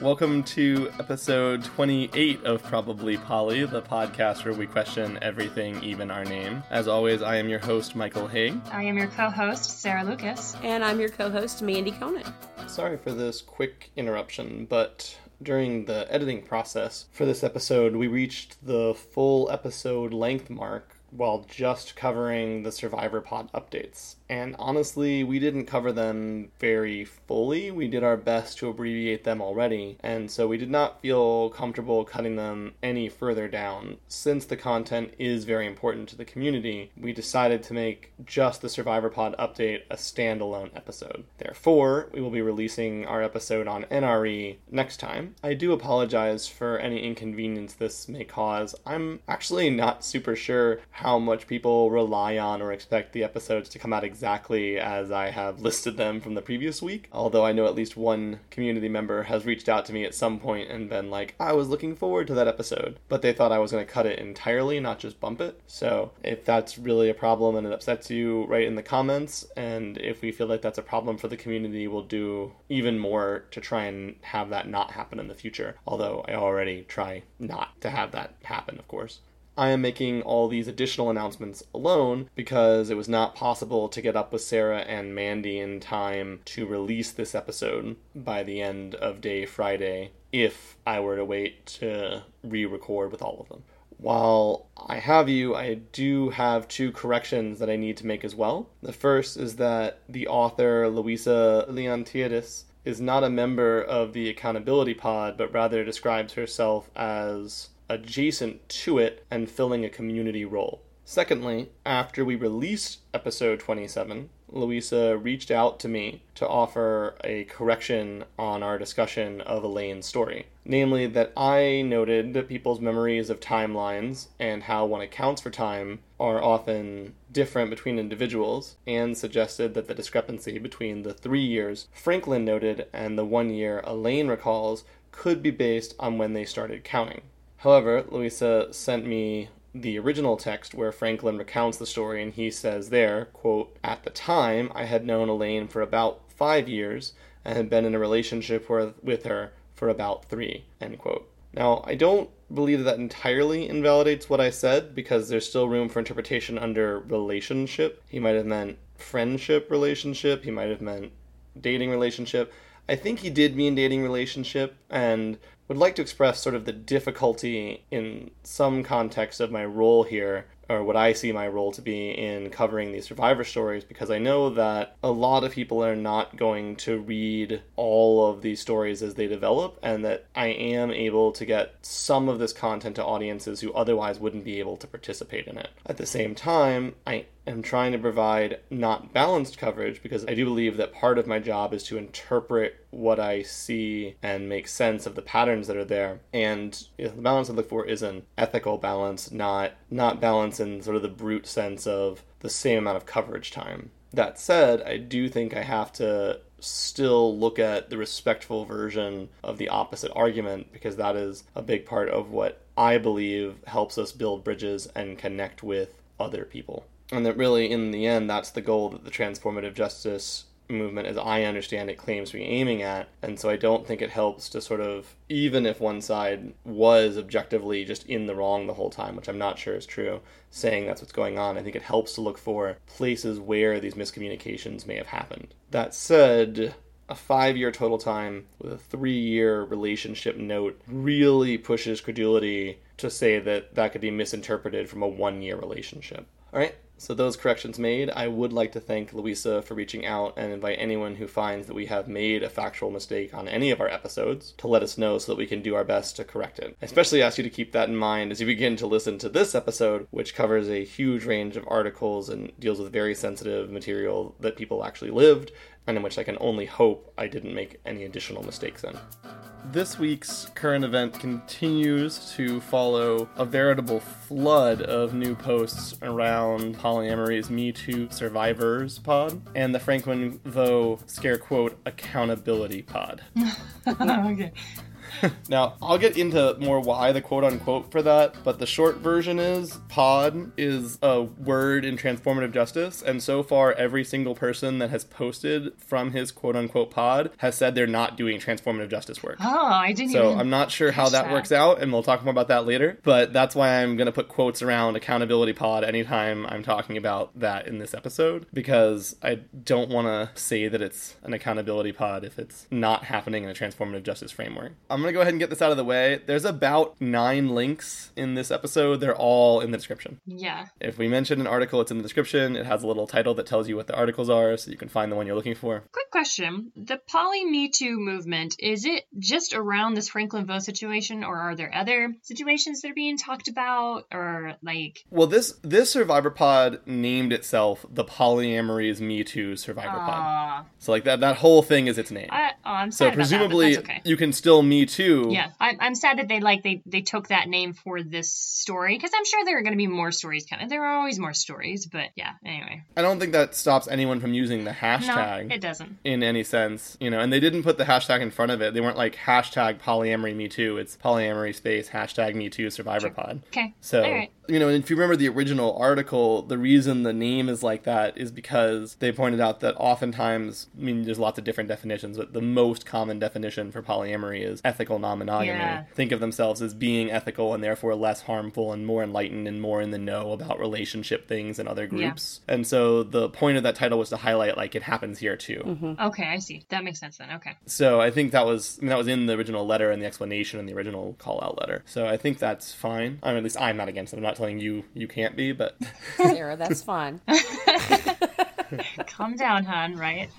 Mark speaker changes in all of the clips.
Speaker 1: Welcome to episode 28 of Probably Polly, the podcast where we question everything, even our name. As always, I am your host, Michael Haig.
Speaker 2: I am your co host, Sarah Lucas.
Speaker 3: And I'm your co host, Mandy Conan.
Speaker 1: Sorry for this quick interruption, but during the editing process for this episode, we reached the full episode length mark while just covering the Survivor Pod updates. And honestly, we didn't cover them very fully. We did our best to abbreviate them already, and so we did not feel comfortable cutting them any further down. Since the content is very important to the community, we decided to make just the Survivor Pod update a standalone episode. Therefore, we will be releasing our episode on NRE next time. I do apologize for any inconvenience this may cause. I'm actually not super sure how much people rely on or expect the episodes to come out exactly as I have listed them from the previous week. Although I know at least one community member has reached out to me at some point and been like, I was looking forward to that episode, but they thought I was going to cut it entirely, not just bump it. So if that's really a problem and it upsets you, write in the comments. And if we feel like that's a problem for the community, we'll do even more to try and have that not happen in the future. Although I already try not to have that happen, of course. I am making all these additional announcements alone because it was not possible to get up with Sarah and Mandy in time to release this episode by the end of day Friday if I were to wait to re record with all of them. While I have you, I do have two corrections that I need to make as well. The first is that the author, Louisa Leontiades, is not a member of the Accountability Pod, but rather describes herself as adjacent to it and filling a community role. Secondly, after we released episode 27, Louisa reached out to me to offer a correction on our discussion of Elaine's story. Namely, that I noted that people's memories of timelines and how one accounts for time are often different between individuals, and suggested that the discrepancy between the three years Franklin noted and the one year Elaine recalls could be based on when they started counting. However, Louisa sent me the original text where Franklin recounts the story and he says there, quote, At the time, I had known Elaine for about five years and had been in a relationship with her for about three, end quote. Now, I don't believe that, that entirely invalidates what I said because there's still room for interpretation under relationship. He might have meant friendship relationship, he might have meant dating relationship. I think he did mean dating relationship, and would like to express sort of the difficulty in some context of my role here or what I see my role to be in covering these survivor stories because I know that a lot of people are not going to read all of these stories as they develop, and that I am able to get some of this content to audiences who otherwise wouldn't be able to participate in it. At the same time, I am trying to provide not balanced coverage because I do believe that part of my job is to interpret what I see and make sense of the patterns that are there. And the balance I look for is an ethical balance, not not balance in sort of the brute sense of the same amount of coverage time. That said, I do think I have to still look at the respectful version of the opposite argument because that is a big part of what I believe helps us build bridges and connect with other people. And that really, in the end, that's the goal that the transformative justice movement, as I understand it, claims to be aiming at. And so I don't think it helps to sort of, even if one side was objectively just in the wrong the whole time, which I'm not sure is true, saying that's what's going on, I think it helps to look for places where these miscommunications may have happened. That said, a five year total time with a three year relationship note really pushes credulity to say that that could be misinterpreted from a one year relationship. All right, so those corrections made, I would like to thank Louisa for reaching out and invite anyone who finds that we have made a factual mistake on any of our episodes to let us know so that we can do our best to correct it. I especially ask you to keep that in mind as you begin to listen to this episode, which covers a huge range of articles and deals with very sensitive material that people actually lived and in which I can only hope I didn't make any additional mistakes in. This week's current event continues to follow a veritable flood of new posts around polyamory's Me Too Survivors pod and the Franklin Veaux scare quote accountability pod.
Speaker 2: okay.
Speaker 1: now, I'll get into more why the quote unquote for that, but the short version is pod is a word in transformative justice, and so far, every single person that has posted from his quote unquote pod has said they're not doing transformative justice work.
Speaker 2: Oh, I didn't
Speaker 1: So. I'm not sure how that
Speaker 2: catch
Speaker 1: works out, and we'll talk more about that later. But that's why I'm going to put quotes around accountability pod anytime I'm talking about that in this episode, because I don't want to say that it's an accountability pod if it's not happening in a transformative justice framework. I'm going to go ahead and get this out of the way. There's about nine links in this episode. They're all in the description.
Speaker 2: Yeah.
Speaker 1: If we mention an article, it's in the description. It has a little title that tells you what the articles are, so you can find the one you're looking for.
Speaker 2: Quick question. The Poly Me Too movement, is it just around this Franklin Veaux situation, or are there other situations that are being talked about? Or, like,
Speaker 1: Well, this this Survivor Pod named itself the Polyamory's Me Too Survivor Pod.
Speaker 2: uh,
Speaker 1: So like that that whole thing is its name.
Speaker 2: I, oh, I'm
Speaker 1: so
Speaker 2: about that, but
Speaker 1: presumably
Speaker 2: okay.
Speaker 1: you can still Me Too.
Speaker 2: Yeah, I'm, I'm sad that they like they they took that name for this story because I'm sure there are going to be more stories coming. There are always more stories, but yeah. Anyway,
Speaker 1: I don't think that stops anyone from using the hashtag
Speaker 2: no, it doesn't.
Speaker 1: in any sense, you know. And they didn't put the hashtag in front of it. They weren't like hashtag polyamory Me Too. It's polyamory space hashtag Me Too Survivor Pod.
Speaker 2: Okay.
Speaker 1: So,
Speaker 2: All right.
Speaker 1: you know, and if you remember the original article, the reason the name is like that is because they pointed out that oftentimes, I mean, there's lots of different definitions, but the most common definition for polyamory is ethical non monogamy.
Speaker 2: Yeah.
Speaker 1: Think of themselves as being ethical and therefore less harmful and more enlightened and more in the know about relationship things and other groups. And so the point of that title was to highlight, like, it happens here too. Mm-hmm.
Speaker 2: Okay, I see. That makes sense then. Okay.
Speaker 1: So I think that was I mean, that was in the original letter and the explanation in the original call out letter. So I think that's fine. I mean, at least I'm not against it. I'm not telling you you can't be, but
Speaker 3: Sarah, that's fine.
Speaker 2: Calm down, hon. Right.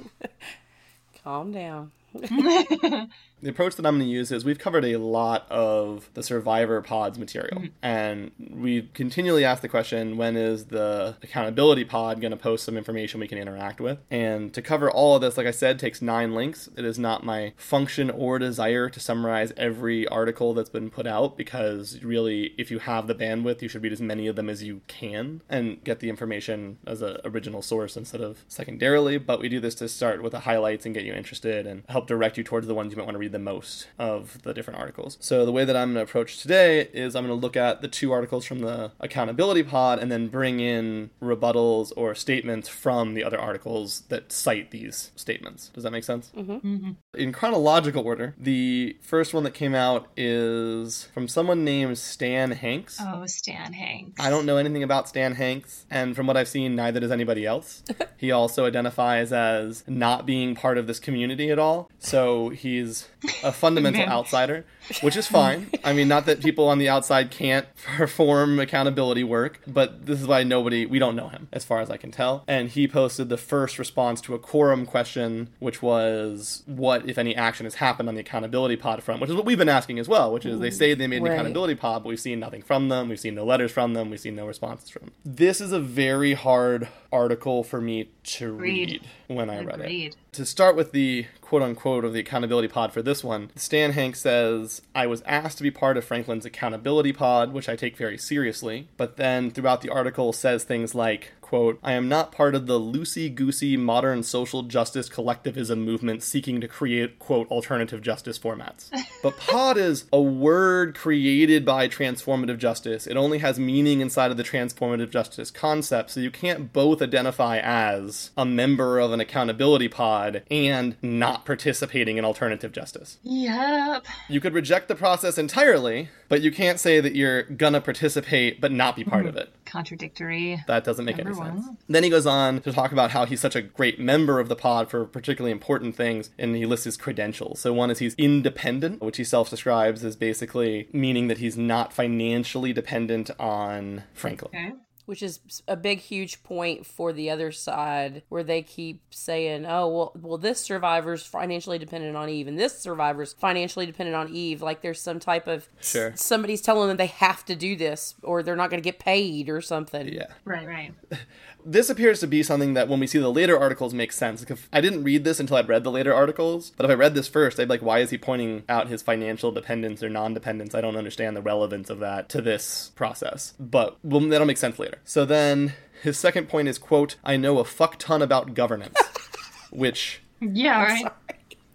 Speaker 3: Calm down.
Speaker 1: the approach that I'm going to use is we've covered a lot of the survivor pods material mm-hmm. and we continually ask the question when is the accountability pod going to post some information we can interact with? And to cover all of this like I said takes nine links. It is not my function or desire to summarize every article that's been put out because really if you have the bandwidth you should read as many of them as you can and get the information as an original source instead of secondarily. But we do this to start with the highlights and get you interested and help direct you towards the ones you might want to read the most of the different articles. So the way that I'm going to approach today is I'm going to look at the two articles from the accountability pod and then bring in rebuttals or statements from the other articles that cite these statements. Does that make sense? Mm-hmm. In chronological order, the first one that came out is from someone named Stan Hanks.
Speaker 2: Oh, Stan Hanks.
Speaker 1: I don't know anything about Stan Hanks, and from what I've seen, neither does anybody else. he also identifies as not being part of this community at all, so he's a fundamental outsider, which is fine. I mean, not that people on the outside can't perform accountability work, but this is why nobody, we don't know him, as far as I can tell. And he posted the first response to a Quora question, which was what, if any, action has happened on the accountability pod front, which is what we've been asking as well, which is they say they made an
Speaker 3: Right.
Speaker 1: accountability pod, but we've seen nothing from them. We've seen no letters from them. We've seen no responses from them. This is a very hard article for me to
Speaker 2: Read.
Speaker 1: read when I read it. To start with the quote unquote of the accountability pod for this one, Stan Hank says, I was asked to be part of Franklin's accountability pod, which I take very seriously, but then throughout the article says things like, quote, I am not part of the loosey goosey modern social justice collectivism movement seeking to create, quote, alternative justice formats. but pod is a word created by transformative justice. It only has meaning inside of the transformative justice concept, so you can't both identify as a member of an accountability pod and not participating in alternative justice.
Speaker 2: Yep.
Speaker 1: You could reject the process entirely, but you can't say that you're gonna participate but not be part of mm-hmm. it.
Speaker 2: Contradictory.
Speaker 1: That doesn't make any
Speaker 2: one.
Speaker 1: sense. Then he goes on to talk about how he's such a great member of the pod for particularly important things, and he lists his credentials. So one is he's independent, which he self-describes as basically meaning that he's not financially dependent on Franklin.
Speaker 2: Okay.
Speaker 3: Which is a big, huge point for the other side, where they keep saying, "Oh, well, well, this survivor's financially dependent on Eve, and this survivor's financially dependent on Eve." Like there's some type of
Speaker 1: Sure.
Speaker 3: somebody's telling them they have to do this, or they're not going to get paid, or something.
Speaker 1: Yeah.
Speaker 2: Right, right.
Speaker 1: This appears to be something that when we see the later articles makes sense. Like if I didn't read this until I'd read the later articles, but if I read this first, I'd be like, why is he pointing out his financial dependence or non-dependence? I don't understand the relevance of that to this process. But well, that'll make sense later. So then his second point is, quote, I know a fuck ton about governance, which
Speaker 2: Yeah, right.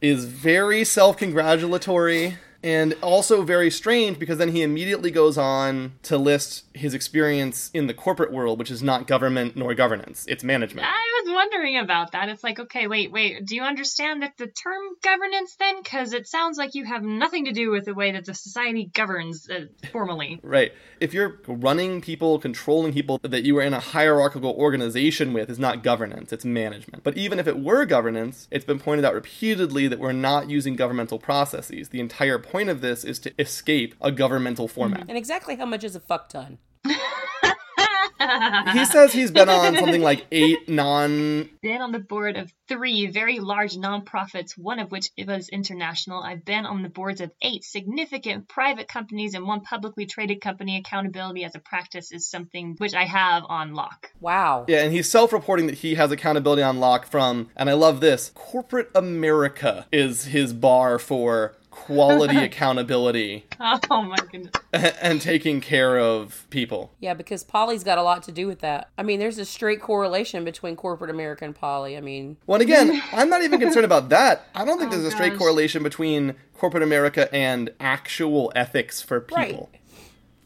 Speaker 1: is very self-congratulatory And also very strange because then he immediately goes on to list his experience in the corporate world, which is not government nor governance, it's management.
Speaker 2: I was wondering about that. It's like, okay, wait, wait. Do you understand that the term governance then? Because it sounds like you have nothing to do with the way that the society governs uh, formally.
Speaker 1: Right. If you're running people, controlling people that you are in a hierarchical organization with, is not governance, it's management. But even if it were governance, it's been pointed out repeatedly that we're not using governmental processes. The entire point of this is to escape a governmental format.
Speaker 3: And exactly how much is a fuck ton?
Speaker 1: He says he's been on something like eight non
Speaker 2: Been on the board of three very large nonprofits, one of which was international. I've been on the boards of eight significant private companies and one publicly traded company. Accountability as a practice is something which I have on lock.
Speaker 3: Wow.
Speaker 1: Yeah, and he's self-reporting that he has accountability on lock from, and I love this, corporate America is his bar for quality accountability
Speaker 2: Oh my goodness.
Speaker 1: and taking care of people.
Speaker 3: Yeah, because Polly's got a lot to do with that. I mean, there's a straight correlation between corporate America and Polly. I mean,
Speaker 1: Well, again, I'm not even concerned about that. I don't think
Speaker 2: Oh,
Speaker 1: there's a straight
Speaker 2: gosh.
Speaker 1: correlation between corporate America and actual ethics for people.
Speaker 3: Right.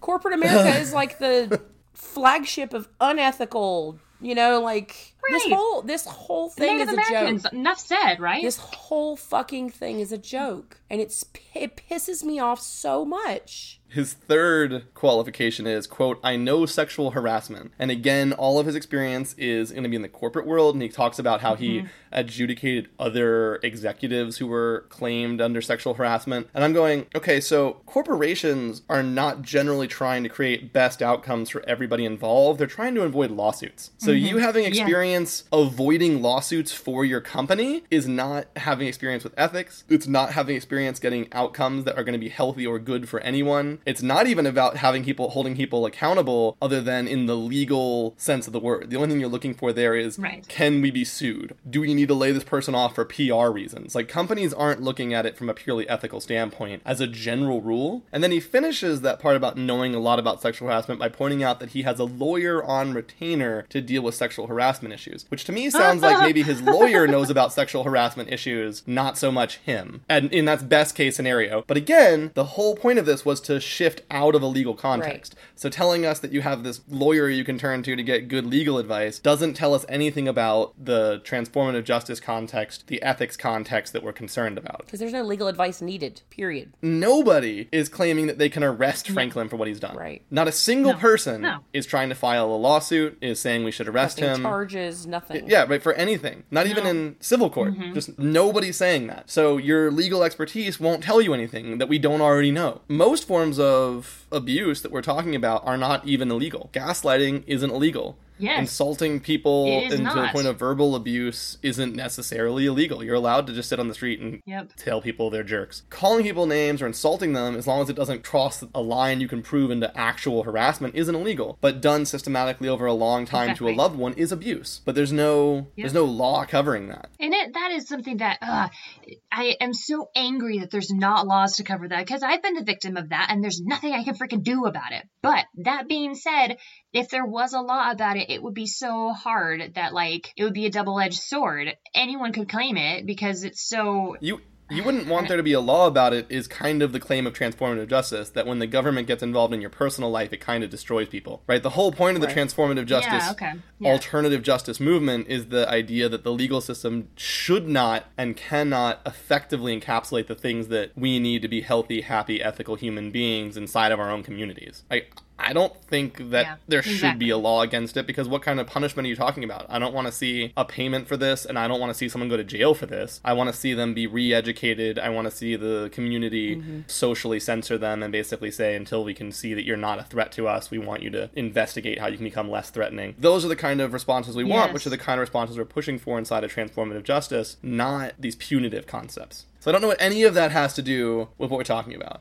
Speaker 3: corporate America is like the flagship of unethical, you know, like this whole this whole thing
Speaker 2: Native
Speaker 3: is a
Speaker 2: Americans,
Speaker 3: joke.
Speaker 2: enough said, right?
Speaker 3: This whole fucking thing is a joke, and it's it pisses me off so much.
Speaker 1: His third qualification is, quote, I know sexual harassment. And again, all of his experience is going to be in the corporate world. And he talks about how he mm-hmm. adjudicated other executives who were claimed under sexual harassment. And I'm going, okay, so corporations are not generally trying to create best outcomes for everybody involved. They're trying to avoid lawsuits. So you mm-hmm. having
Speaker 2: Yeah.
Speaker 1: Experience avoiding lawsuits for your company is not having experience with ethics. It's not having experience getting outcomes that are going to be healthy or good for anyone. It's not even about having people holding people accountable other than in the legal sense of the word. The only thing you're looking for there is
Speaker 2: Right.
Speaker 1: can we be sued? Do we need to lay this person off for PR reasons? Like companies aren't looking at it from a purely ethical standpoint as a general rule. And then he finishes that part about knowing a lot about sexual harassment by pointing out that he has a lawyer on retainer to deal with sexual harassment issues, which to me sounds like maybe his lawyer knows about sexual harassment issues, not so much him. And in that's best case scenario. But again, the whole point of this was to shift out of a legal context. So telling us that you have this lawyer you can turn to to get good legal advice doesn't tell us anything about the transformative justice context, the ethics context that we're concerned about.
Speaker 3: Because there's no legal advice needed. Period.
Speaker 1: Nobody is claiming that they can arrest Franklin for what he's done.
Speaker 3: Right.
Speaker 1: Not a single
Speaker 2: No.
Speaker 1: person
Speaker 2: No.
Speaker 1: is trying to file a lawsuit, is saying we should arrest
Speaker 3: Nothing
Speaker 1: him.
Speaker 3: charges, nothing.
Speaker 1: Yeah, right, for anything. Not even in civil court. Mm-hmm. Just nobody's saying that. So your legal expertise won't tell you anything that we don't already know. Most forms of abuse that we're talking about are not even illegal. Gaslighting isn't illegal.
Speaker 2: Yes.
Speaker 1: Insulting people into the point of verbal abuse isn't necessarily illegal. You're allowed to just sit on the street and
Speaker 2: Yep.
Speaker 1: tell people they're jerks. Calling people names or insulting them, as long as it doesn't cross a line you can prove into actual harassment, isn't illegal. But done systematically over a long time to a loved one is abuse. But there's no there's no law covering that.
Speaker 2: And it, that is something that uh, I am so angry that there's not laws to cover that because I've been the victim of that and there's nothing I can freaking do about it. But that being said, if there was a law about it, it would be so hard that like it would be a double edged sword. Anyone could claim it because it's so
Speaker 1: You you wouldn't want there to be a law about it is kind of the claim of transformative justice that when the government gets involved in your personal life it kind of destroys people. Right? The whole point of the transformative justice
Speaker 2: yeah okay yeah.
Speaker 1: alternative justice movement is the idea that the legal system should not and cannot effectively encapsulate the things that we need to be healthy, happy, ethical human beings inside of our own communities. I I don't think that
Speaker 2: Yeah,
Speaker 1: there should
Speaker 2: exactly.
Speaker 1: be a law against it because what kind of punishment are you talking about? I don't want to see a payment for this and I don't want to see someone go to jail for this. I want to see them be re-educated. I want to see the community
Speaker 2: Mm-hmm.
Speaker 1: socially censor them and basically say until we can see that you're not a threat to us, we want you to investigate how you can become less threatening. Those are the kind of responses we want, which are the kind of responses we're pushing for inside of transformative justice, not these punitive concepts. So I don't know what any of that has to do with what we're talking about.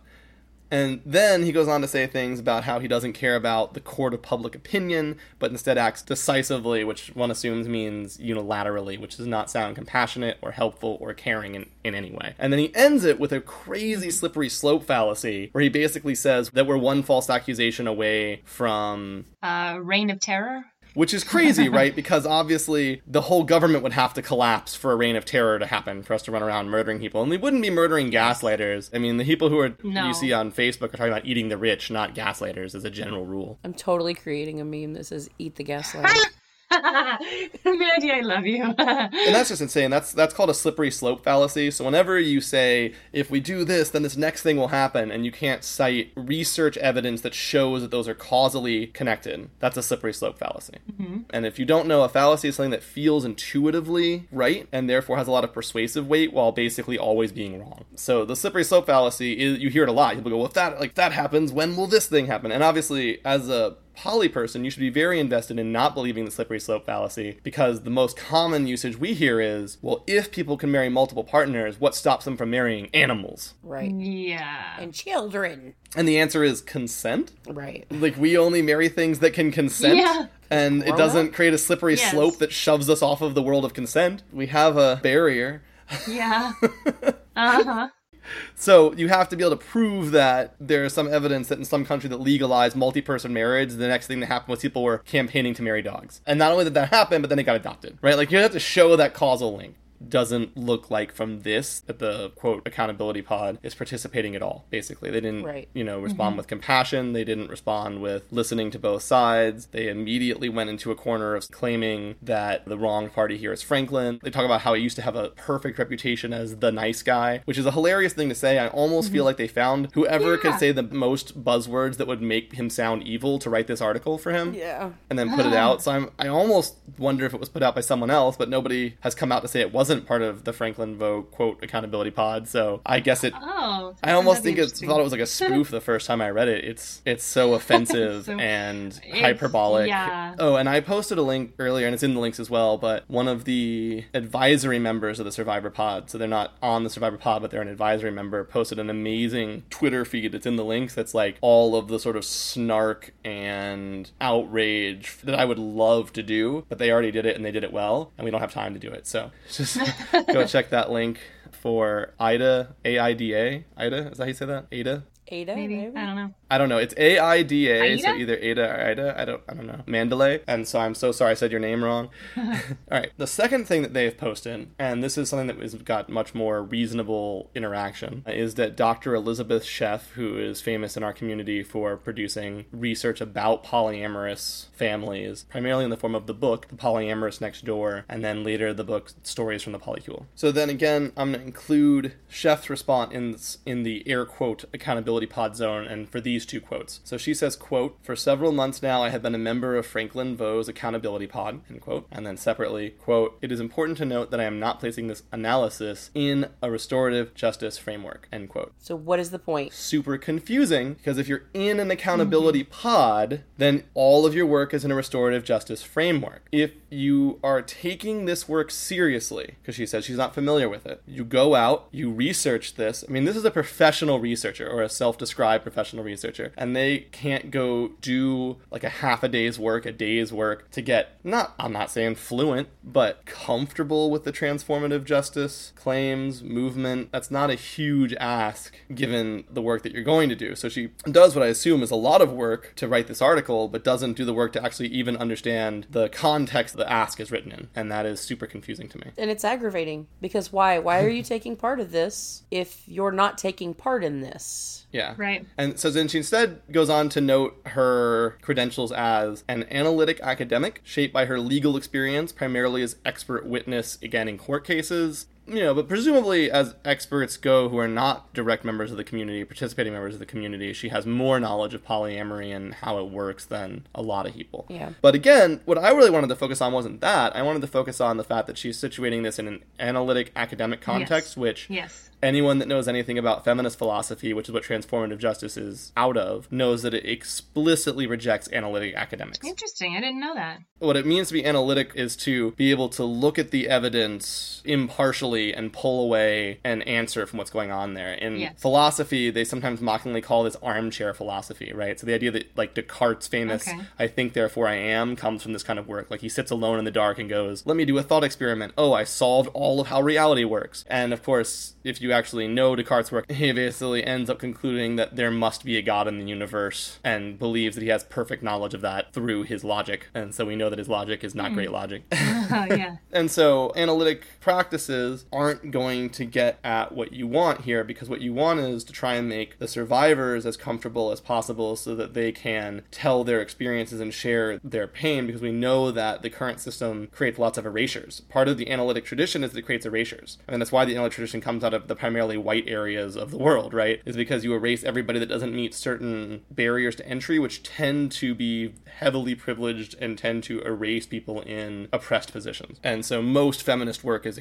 Speaker 1: And then he goes on to say things about how he doesn't care about the court of public opinion, but instead acts decisively, which one assumes means unilaterally, which does not sound compassionate or helpful or caring in, in any way. And then he ends it with a crazy slippery slope fallacy, where he basically says that we're one false accusation away from
Speaker 2: uh, reign of terror.
Speaker 1: Which is crazy, right? Because obviously the whole government would have to collapse for a reign of terror to happen for us to run around murdering people. And we wouldn't be murdering gaslighters. I mean, the people who are
Speaker 2: No.
Speaker 1: you see on Facebook are talking about eating the rich, not gaslighters as a general rule.
Speaker 3: I'm totally creating a meme that says "Eat the gaslight."
Speaker 2: Mandy, I love you.
Speaker 1: And that's just insane. That's that's called a slippery slope fallacy. So whenever you say if we do this, then this next thing will happen, and you can't cite research evidence that shows that those are causally connected, that's a slippery slope fallacy. Mm-hmm. And if you don't know, a fallacy is something that feels intuitively right and therefore has a lot of persuasive weight while basically always being wrong. So the slippery slope fallacy is you hear it a lot. People go, "Well, if that like that happens, when will this thing happen?" And obviously, as a poly person, you should be very invested in not believing the slippery slope fallacy because the most common usage we hear is, well, if people can marry multiple partners, what stops them from marrying animals?
Speaker 3: right.
Speaker 2: yeah.
Speaker 3: And children.
Speaker 1: And the answer is consent.
Speaker 3: Right.
Speaker 1: Like, we only marry things that can consent.
Speaker 2: Yeah.
Speaker 1: And it doesn't
Speaker 3: up?
Speaker 1: create a slippery
Speaker 2: Yes.
Speaker 1: slope that shoves us off of the world of consent. We have a barrier.
Speaker 2: Yeah. Uh huh.
Speaker 1: So you have to be able to prove that there is some evidence that in some country that legalized multi-person marriage, the next thing that happened was people were campaigning to marry dogs. And not only did that happen, but then it got adopted, right? Like you have to show that causal link. Doesn't look like from this that the quote accountability pod is participating at all. Basically, they didn't,
Speaker 3: Right.
Speaker 1: you know, respond mm-hmm. with compassion. They didn't respond with listening to both sides. They immediately went into a corner of claiming that the wrong party here is Franklin. They talk about how he used to have a perfect reputation as the nice guy, which is a hilarious thing to say. I almost feel mm-hmm. like they found whoever could say the most buzzwords that would make him sound evil to write this article for him
Speaker 3: Yeah.
Speaker 1: and then put it out. So I'm I almost wonder if it was put out by someone else, but nobody has come out to say it wasn't part of the Franklin Veaux quote accountability pod. So I guess it
Speaker 2: Oh.
Speaker 1: I almost think it thought it was like a spoof the first time I read it. It's it's so offensive
Speaker 2: So-
Speaker 1: and hyperbolic.
Speaker 2: yeah.
Speaker 1: Oh, and I posted a link earlier, and it's in the links as well. But one of the advisory members of the Survivor Pod, so they're not on the Survivor Pod, but they're an advisory member, posted an amazing Twitter feed. It's in the links. That's like all of the sort of snark and outrage that I would love to do, but they already did it and they did it well, and we don't have time to do it. So just go check that link for Ida A I D A. Ida is that how you say that? Ada.
Speaker 3: Ada,
Speaker 2: Maybe.
Speaker 3: maybe.
Speaker 2: I don't know.
Speaker 1: I don't know. It's A I D A, so either Ada or Ida. I don't. I don't know. Mandalay. And so I'm so sorry I said your name wrong. All right. The second thing that they've posted, and this is something that has got much more reasonable interaction, is that Dr. Elisabeth Sheff, who is famous in our community for producing research about polyamorous families, primarily in the form of the book The Polyamorists Next Door, and then later the book Stories from the Polycule. So then again, I'm going to include Sheff's response in in the air quote accountability pod zone, and for these two quotes. So she says, "quote For several months now, I have been a member of Franklin Veaux's accountability pod." End quote. And then separately, quote It is important to note that I am not placing this analysis in a restorative justice framework. End quote
Speaker 3: So what is the point?
Speaker 1: super confusing because if you're in an accountability mm-hmm. pod, then all of your work is in a restorative justice framework. If you are taking this work seriously, because she says she's not familiar with it, you go out, you research this. I mean, this is a professional researcher or a self described professional researcher, and they can't go do like a half a day's work, a day's work to get not, I'm not saying fluent, but comfortable with the transformative justice claims, movement. That's not a huge ask given the work that you're going to do. So she does what I assume is a lot of work to write this article, but doesn't do the work to actually even understand the context the ask is written in. And that is super confusing to me.
Speaker 3: And it's aggravating because why? Why are you taking part of this if you're not taking part in this?
Speaker 1: Yeah.
Speaker 2: Right.
Speaker 1: And so then she instead goes on to note her credentials as an analytic academic, shaped by her legal experience, primarily as expert witness, again, in court cases. You know, but presumably, as experts go who are not direct members of the community, participating members of the community, she has more knowledge of polyamory and how it works than a lot of people.
Speaker 3: Yeah.
Speaker 1: But again, what I really wanted to focus on wasn't that. I wanted to focus on the fact that she's situating this in an analytic academic context, which
Speaker 2: Yes.
Speaker 1: anyone that knows anything about feminist philosophy, which is what transformative justice is out of, knows that it explicitly rejects analytic academics.
Speaker 2: Interesting. I didn't know that.
Speaker 1: What it means to be analytic is to be able to look at the evidence impartially quickly and pull away an answer from what's going on there. In
Speaker 2: Yes.
Speaker 1: philosophy, they sometimes mockingly call this armchair philosophy, right? So the idea that like Descartes' famous
Speaker 2: Okay.
Speaker 1: I think therefore I am comes from this kind of work. Like he sits alone in the dark and goes, "Let me do a thought experiment. Oh, I solved all of how reality works." And of course, if you actually know Descartes' work, he basically ends up concluding that there must be a god in the universe and believes that he has perfect knowledge of that through his logic. And so we know that his logic is not hmm. great logic.
Speaker 2: Oh, yeah.
Speaker 1: And so analytic practices aren't going to get at what you want here because what you want is to try and make the survivors as comfortable as possible so that they can tell their experiences and share their pain because we know that the current system creates lots of erasures. Part of the analytic tradition is that it creates erasures. Mean, that's why the analytic tradition comes out of the primarily white areas of the world, right? Is because you erase everybody that doesn't meet certain barriers to entry, which tend to be heavily privileged and tend to erase people in oppressed positions. And so most feminist work is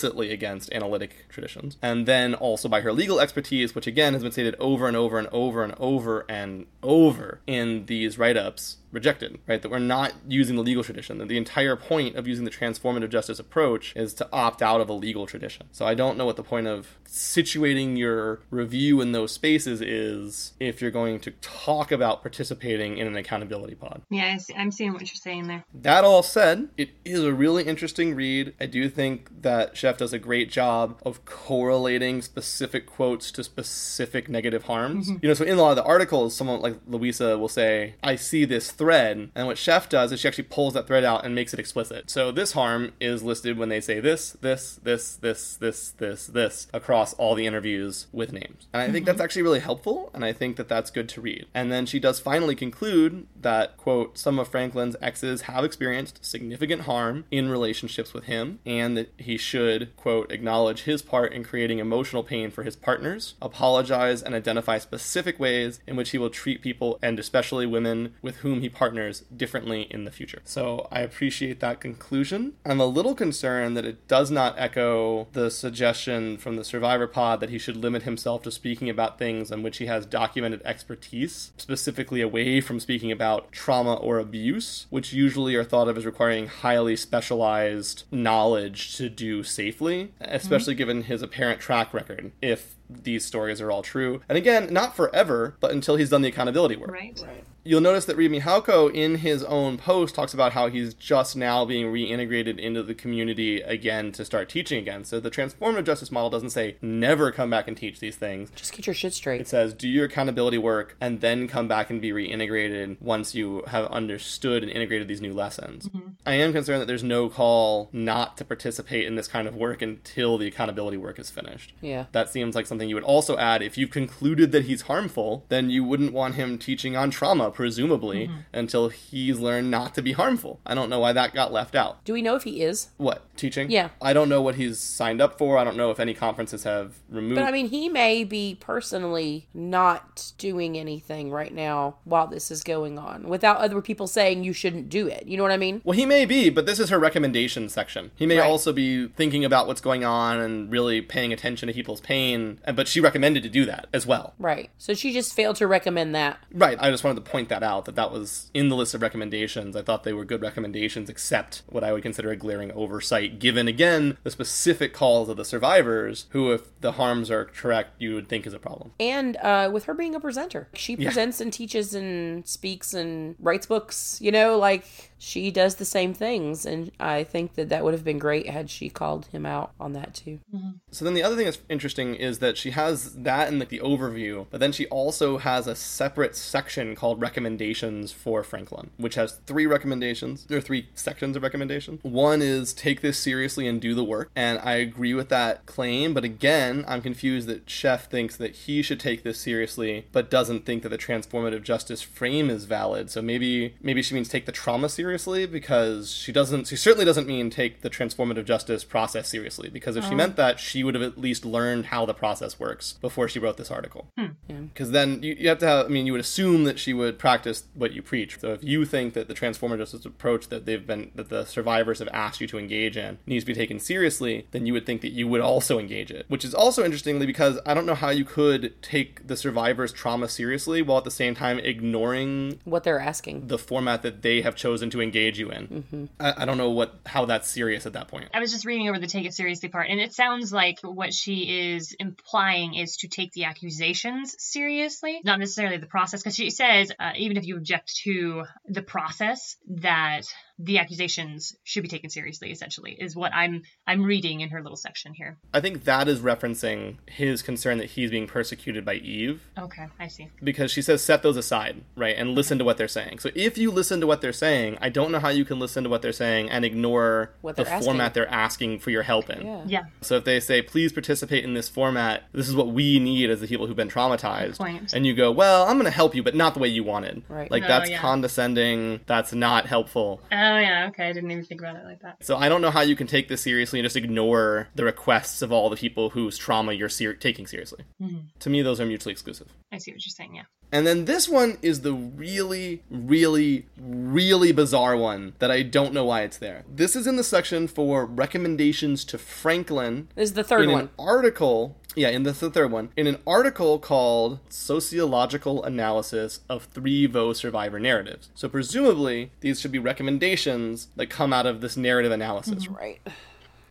Speaker 1: explicitly against analytic traditions. And then also by her legal expertise, which again has been stated over and over and over and over and over in these write ups, rejected, right? That we're not using the legal tradition. That the entire point of using the transformative justice approach is to opt out of a legal tradition. So I don't know what the point of situating your review in those spaces is if you're going to talk about participating in an accountability pod.
Speaker 2: Yeah, I see, I'm seeing what you're saying there.
Speaker 1: That all said, it is a really interesting read. I do think that Sheff does a great job of correlating specific quotes to specific negative harms. Mm-hmm. You know, so in a lot of the articles, someone like Louisa will say, I see this thread. And what Sheff does is she actually pulls that thread out and makes it explicit. So this harm is listed when they say this, this, this, this, this, this, this across all the interviews with names. And I think that's mm-hmm. actually really helpful. And I think that that's good to read. And then she does finally conclude that, quote, some of Franklin's exes have experienced significant harm in relationships with him, and that he should, quote, acknowledge his part in creating emotional pain for his partners, apologize, and identify specific ways in which he will treat people, and especially women with whom he partners, differently in the future. So I appreciate that conclusion. I'm a little concerned that it does not echo the suggestion from the Survivor Pod that he should limit himself to speaking about things on which he has documented expertise, specifically away from speaking about trauma or abuse, which usually are thought of as requiring highly specialized knowledge to do safely, mm-hmm. especially given his apparent track record, if these stories are all true. And again, not forever, but until he's done the accountability work.
Speaker 2: Right?
Speaker 1: You'll notice that Reid Mihalko in his own post talks about how he's just now being reintegrated into the community again to start teaching again. So the transformative justice model doesn't say never come back and teach these things.
Speaker 3: Just get your shit straight.
Speaker 1: It says do your accountability work and then come back and be reintegrated once you have understood and integrated these new lessons. Mm-hmm. I am concerned that there's no call not to participate in this kind of work until the accountability work is finished.
Speaker 3: Yeah.
Speaker 1: That seems like something you would also add if you've concluded that he's harmful, then you wouldn't want him teaching on trauma, presumably, mm-hmm. until he's learned not to be harmful. I don't know why that got left out.
Speaker 3: Do we know if he is?
Speaker 1: What, teaching?
Speaker 3: Yeah.
Speaker 1: I don't know what he's signed up for. I don't know if any conferences have removed.
Speaker 3: But I mean, he may be personally not doing anything right now while this is going on without other people saying you shouldn't do it. You know what I mean?
Speaker 1: Well, he may be, but this is her recommendation section. He may
Speaker 3: Right.
Speaker 1: also be thinking about what's going on and really paying attention to people's pain, but she recommended to do that as well.
Speaker 3: Right. So she just failed to recommend that.
Speaker 1: Right, I just wanted to point that out that that was in the list of recommendations. I thought they were good recommendations, except what I would consider a glaring oversight, given again the specific calls of the survivors, who, if the harms are correct, you would think is a problem.
Speaker 3: And uh, with her being a presenter, she
Speaker 1: Yeah.
Speaker 3: presents and teaches and speaks and writes books. You know, like she does the same things. And I think that that would have been great had she called him out on that too. Mm-hmm.
Speaker 1: So then the other thing that's interesting is that she has that in like the overview, but then she also has a separate section called recommendations for Franklin, which has three recommendations. There are three sections of recommendations. One is take this seriously and do the work, and I agree with that claim, but again, I'm confused that Sheff thinks that he should take this seriously, but doesn't think that the transformative justice frame is valid. So maybe maybe she means take the trauma seriously because she doesn't she certainly doesn't mean take the transformative justice process seriously because if she oh. meant that she would have at least learned how the process works before she wrote this article. Hmm. Because then you, you have to have i mean you would assume that she would practice what you preach. So if you think that the transformative justice approach that they've been that the survivors have asked you to engage in needs to be taken seriously then you would think that you would also engage it. Which is also interestingly because i don't know how you could take the survivors trauma seriously while at the same time ignoring
Speaker 3: What they're asking.
Speaker 1: the format that they have chosen to to engage you in. I, I don't know what how that's serious at that point.
Speaker 2: I was just reading over the take it seriously part, and it sounds like what she is implying is to take the accusations seriously, not necessarily the process. Because she says, uh, even if you object to the process, that the accusations should be taken seriously. Essentially, is what I'm I'm reading in her little section here.
Speaker 1: I think that is referencing his concern that he's being persecuted by Eve
Speaker 2: Okay, I see.
Speaker 1: because she says set those aside, right, and listen to what they're saying. So if you listen to what they're saying, I don't know how you can listen to what they're saying and ignore
Speaker 3: What
Speaker 1: the
Speaker 3: asking.
Speaker 1: format they're asking for your help in.
Speaker 3: Yeah.
Speaker 2: Yeah,
Speaker 1: So if they say, please participate in this format, this is what we need as the people who've been traumatized.
Speaker 2: Point.
Speaker 1: And you go, well, I'm going to help you, but not the way you wanted.
Speaker 3: Right.
Speaker 1: Like,
Speaker 2: No,
Speaker 1: that's
Speaker 2: yeah.
Speaker 1: condescending. That's not helpful.
Speaker 2: Oh, Oh yeah, okay. I didn't even think about it like that.
Speaker 1: So I don't know how you can take this seriously and just ignore the requests of all the people whose trauma you're ser- taking seriously. Mm-hmm. To me, those are mutually exclusive.
Speaker 2: I see what you're saying. Yeah.
Speaker 1: And then this one is the really, really, really bizarre one that I don't know why it's there. This is in the section for recommendations to Franklin
Speaker 3: This is the third
Speaker 1: in
Speaker 3: one.
Speaker 1: an article yeah in the, the third one. In an article called sociological analysis of three Veaux survivor narratives. So presumably these should be recommendations that come out of this narrative analysis. Mm-hmm.
Speaker 3: Right.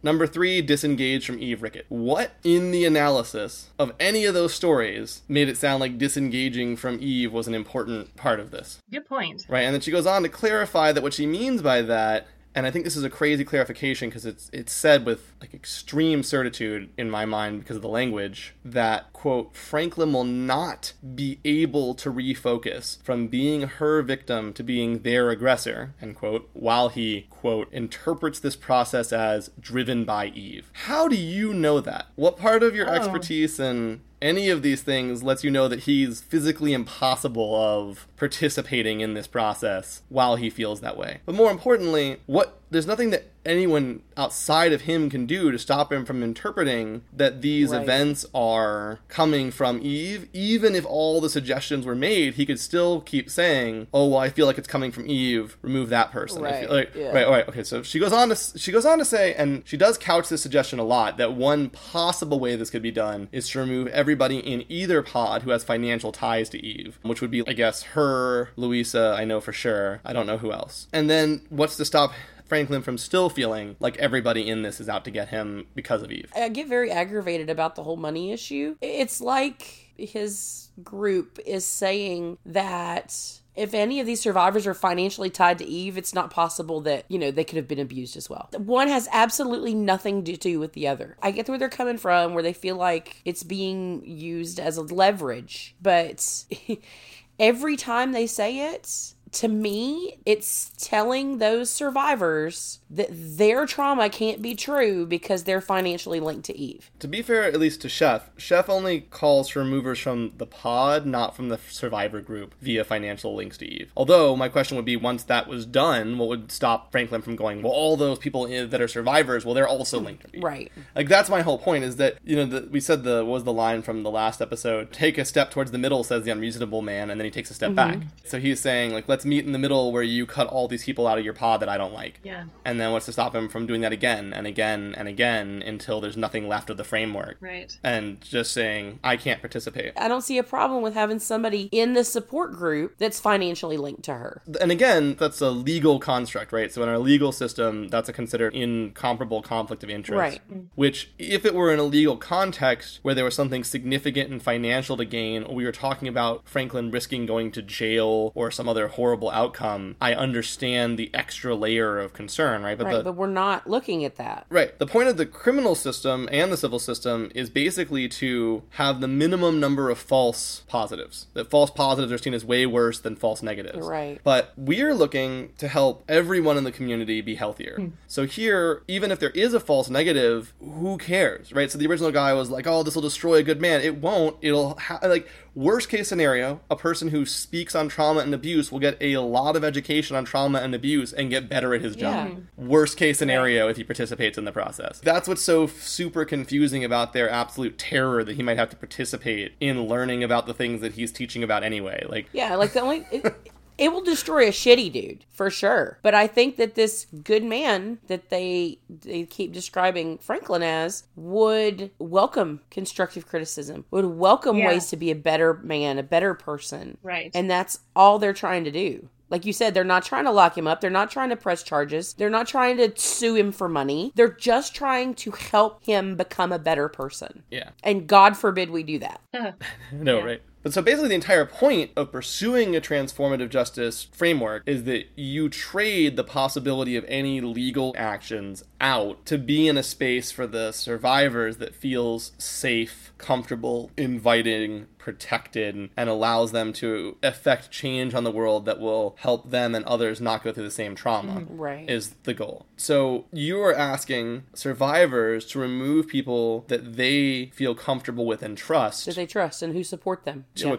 Speaker 1: number three disengage from eve Rickert. What in the analysis of any of those stories made it sound like disengaging from eve was an important part of this?
Speaker 2: Good point.
Speaker 1: Right, and then she goes on to clarify that what she means by that, and I think this is a crazy clarification because it's it's said with like extreme certitude in my mind because of the language that quote Franklin will not be able to refocus from being her victim to being their aggressor end quote while he quote interprets this process as driven by Eve. How do you know that? What part of your
Speaker 2: Oh.
Speaker 1: expertise in any of these things lets you know that he's physically impossible of participating in this process while he feels that way. But more importantly, what there's nothing that anyone outside of him can do to stop him from interpreting that these
Speaker 3: Right.
Speaker 1: events are coming from Eve. Even if all the suggestions were made, he could still keep saying, "Oh, well, I feel like it's coming from Eve. Remove that person." I feel
Speaker 3: Right,
Speaker 1: like-
Speaker 3: yeah.
Speaker 1: right, all right, okay. So she goes on to she goes on to say, and she does couch this suggestion a lot that one possible way this could be done is to remove everybody in either pod who has financial ties to Eve, which would be, I guess, her, Louisa. I know for sure. I don't know who else. And then what's to stop? Franklin from still feeling like everybody in this is out to get him because of Eve.
Speaker 3: I get very aggravated about the whole money issue. It's like his group is saying that if any of these survivors are financially tied to Eve, it's not possible that, you know, they could have been abused as well. One has absolutely nothing to do with the other. I get where they're coming from, where they feel like it's being used as a leverage, but every time they say it, to me, it's telling those survivors that their trauma can't be true because they're financially linked to Eve.
Speaker 1: To be fair, at least to Sheff, Sheff only calls for removers from the pod, not from the survivor group, via financial links to Eve. Although, my question would be once that was done, what would stop Franklin from going, well, all those people that are survivors, well, they're also linked to Eve.
Speaker 3: Right.
Speaker 1: Like, that's my whole point is that, you know, the, we said the, what was the line from the last episode? Take a step towards the middle, says the unreasonable man, and then he takes a step mm-hmm. back. So he's saying, like, let's meet in the middle where you cut all these people out of your pod that I don't like.
Speaker 2: Yeah.
Speaker 1: And then what's to stop him from doing that again and again and again until there's nothing left of the framework?
Speaker 2: Right.
Speaker 1: And just saying, I can't participate.
Speaker 3: I don't see a problem with having somebody in the support group that's financially linked to her.
Speaker 1: And again, that's a legal construct, right? So in our legal system, that's a considered incomparable conflict of interest.
Speaker 3: Right. Mm.
Speaker 1: Which, if it were in a legal context where there was something significant and financial to gain, we were talking about Franklin risking going to jail or some other horrible outcome, I understand the extra layer of concern, right? But
Speaker 3: Right.
Speaker 1: the,
Speaker 3: But we're not looking at that.
Speaker 1: Right. The point of the criminal system and the civil system is basically to have the minimum number of false positives. That false positives are seen as way worse than false negatives.
Speaker 3: Right.
Speaker 1: But we're looking to help everyone in the community be healthier. Hmm. So here, even if there is a false negative, who cares, right? So the original guy was like, "Oh, this will destroy a good man." It won't. It'll ha- like worst case scenario, a person who speaks on trauma and abuse will get a lot of education on trauma and abuse and get better at his job
Speaker 3: Yeah. Mm-hmm.
Speaker 1: worst case scenario if he participates in the process. That's what's so f- super confusing about their absolute terror that he might have to participate in learning about the things that he's teaching about anyway. Like,
Speaker 3: Yeah, like the only it, it will destroy a shitty dude for sure. But I think that this good man that they they keep describing Franklin as would welcome constructive criticism, would welcome
Speaker 2: Yeah.
Speaker 3: ways to be a better man, a better person.
Speaker 2: Right.
Speaker 3: And that's all they're trying to do. Like you said, they're not trying to lock him up. They're not trying to press charges. They're not trying to sue him for money. They're just trying to help him become a better person.
Speaker 1: Yeah.
Speaker 3: And God forbid we do that.
Speaker 1: No, right. But so basically, the entire point of pursuing a transformative justice framework is that you trade the possibility of any legal actions out to be in a space for the survivors that feels safe, comfortable, inviting, protected, and allows them to effect change on the world that will help them and others not go through the same trauma. Mm-hmm.
Speaker 3: Right.
Speaker 1: Is the goal. So you are asking survivors to remove people that they feel comfortable with and trust
Speaker 3: That they trust and who support them.
Speaker 1: to
Speaker 3: Yeah.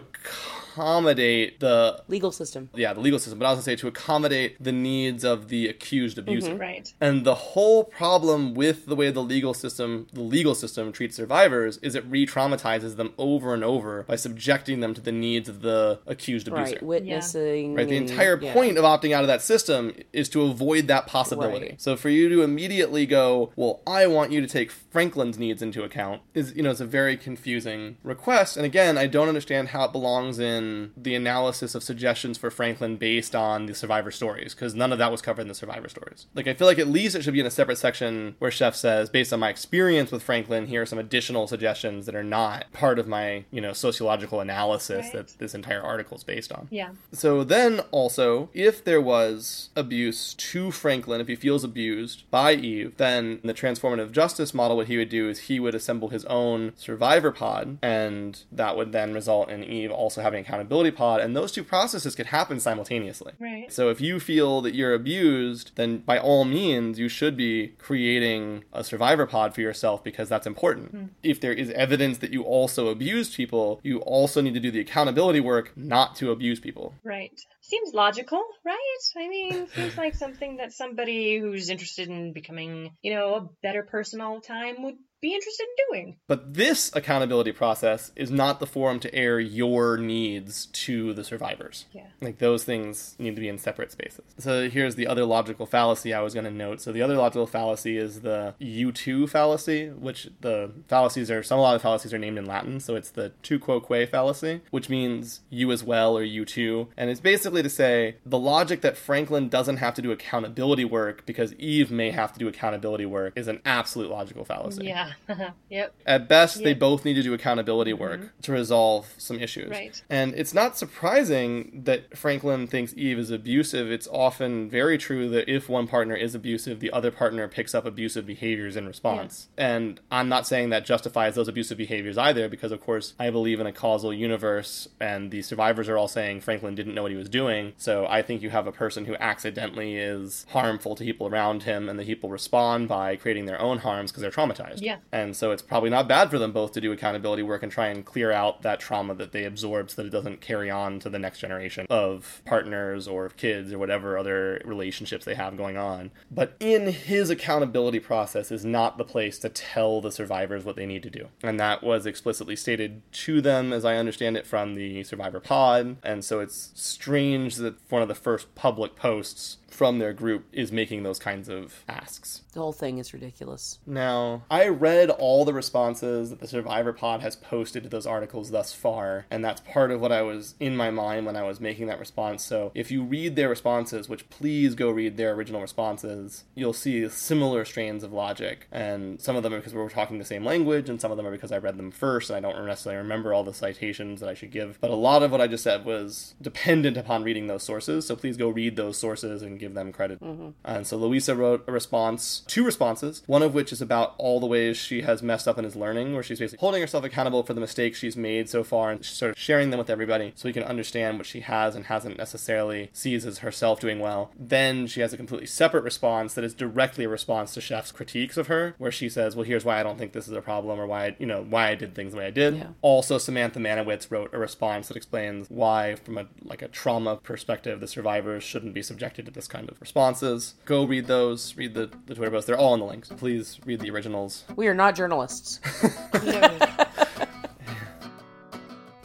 Speaker 1: Accommodate the
Speaker 3: Legal system.
Speaker 1: yeah the legal system, but I was gonna say to accommodate the needs of the accused abuser. Mm-hmm.
Speaker 2: Right.
Speaker 1: And the whole problem with the way the legal system the legal system treats survivors is it re-traumatizes them over and over by subjecting them to the needs of the accused abuser.
Speaker 3: Right. Witnessing.
Speaker 1: Right. The entire
Speaker 3: yeah.
Speaker 1: point of opting out of that system is to avoid that possibility.
Speaker 3: Right.
Speaker 1: So for you to immediately go, well, I want you to take Franklin's needs into account is, you know, it's a very confusing request. And again, I don't understand how it belongs in the analysis of suggestions for Franklin based on the survivor stories because none of that was covered in the survivor stories. Like, I feel like at least it should be in a separate section where Sheff says, based on my experience with Franklin, here are some additional suggestions that are not part of my, you know, sociological analysis
Speaker 2: Right.
Speaker 1: that this entire article is based on.
Speaker 2: Yeah.
Speaker 1: So then also, if there was abuse to Franklin, if he feels abused by Eve, then the transformative justice model, what he would do is he would assemble his own survivor pod, and that would then result in Eve also having accountability pod, and those two processes could happen simultaneously.
Speaker 2: Right.
Speaker 1: So if you feel that you're abused, then by all means you should be creating a survivor pod for yourself because that's important. Hmm. If there is evidence that you also abused people, you also need to do the accountability work not to abuse people.
Speaker 2: Right. Seems logical, right? I mean, seems like something that somebody who's interested in becoming, you know, a better person all the time would be interested in doing.
Speaker 1: But this accountability process is not the forum to air your needs to the survivors.
Speaker 2: Yeah.
Speaker 1: Like those things need to be in separate spaces. So here's the other logical fallacy I was going to note. So the other logical fallacy is the you too fallacy, which the fallacies are some a lot of the fallacies are named in Latin. So it's the tu quoque fallacy, which means you as well or you too. And it's basically to say the logic that Franklin doesn't have to do accountability work because Eve may have to do accountability work is an absolute logical fallacy.
Speaker 2: Yeah. yep.
Speaker 1: At best, they
Speaker 2: Mm-hmm.
Speaker 1: both need to do accountability work to resolve some issues.
Speaker 2: Right.
Speaker 1: And it's not surprising that Franklin thinks Eve is abusive. It's often very true that if one partner is abusive, the other partner picks up abusive behaviors in response. And I'm not saying that justifies those abusive behaviors either, because of course I believe in a causal universe, and the survivors are all saying Franklin didn't know what he was doing. So I think you have a person who accidentally is harmful to people around him, and the people respond by creating their own harms because they're traumatized.
Speaker 2: Yeah.
Speaker 1: And so it's probably not bad for them both to do accountability work and try and clear out that trauma that they absorbed so that it doesn't carry on to the next generation of partners or kids or whatever other relationships they have going on. But in his accountability process is not the place to tell the survivors what they need to do. And that was explicitly stated to them, as I understand it, from the survivor pod. And so it's strange that one of the first public posts from their group is making those kinds of asks.
Speaker 3: The whole thing is ridiculous.
Speaker 1: Now, I read all the responses that the Survivor Pod has posted to those articles thus far, and that's part of what I was in my mind when I was making that response. So, if you read their responses, which please go read their original responses, you'll see similar strains of logic. And some of them are because we're talking the same language, and some of them are because I read them first, and I don't necessarily remember all the citations that I should give. But a lot of what I just said was dependent upon reading those sources, so please go read those sources and give them credit. Mm-hmm. And so Louisa wrote a response, two responses, one of which is about all the ways she has messed up in his learning, where she's basically holding herself accountable for the mistakes she's made so far and sort of sharing them with everybody so we can understand what she has and hasn't necessarily sees as herself doing well. Then she has a completely separate response that is directly a response to Sheff's critiques of her, where she says, Well, here's why I don't think this is a problem or why, I, you know, why I did things the way I did.
Speaker 3: Yeah.
Speaker 1: Also, Samantha Manewitz wrote a response that explains why, from a like a trauma perspective, the survivors shouldn't be subjected to this kind of responses. Go read those. Read the, the Twitter posts. They're all in the links. Please read the originals.
Speaker 3: We are not journalists.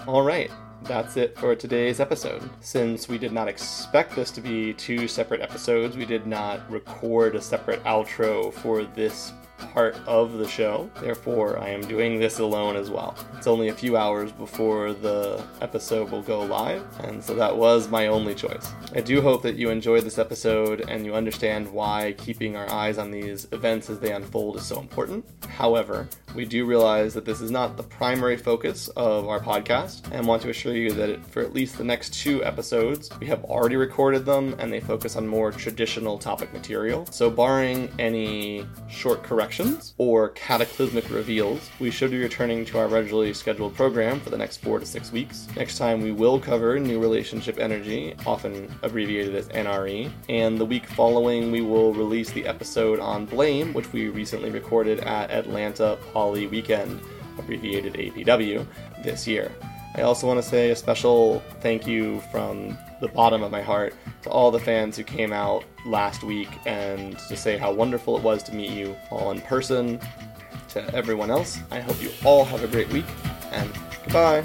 Speaker 1: All right. That's it for today's episode. Since we did not expect this to be two separate episodes, we did not record a separate outro for this part of the show. Therefore, I am doing this alone as well. It's only a few hours before the episode will go live, and so that was my only choice. I do hope that you enjoyed this episode and you understand why keeping our eyes on these events as they unfold is so important. However, we do realize that this is not the primary focus of our podcast and want to assure you that for at least the next two episodes, we have already recorded them and they focus on more traditional topic material. So, barring any short corrections or cataclysmic reveals, we should be returning to our regularly scheduled program for the next four to six weeks. Next time, we will cover New Relationship Energy, often abbreviated as NRE, and the week following, we will release the episode on Blame, which we recently recorded at Atlanta Poly Weekend, abbreviated APW, this year. I also want to say a special thank you from the bottom of my heart to all the fans who came out last week and to say how wonderful it was to meet you all in person. To everyone else, I hope you all have a great week and goodbye.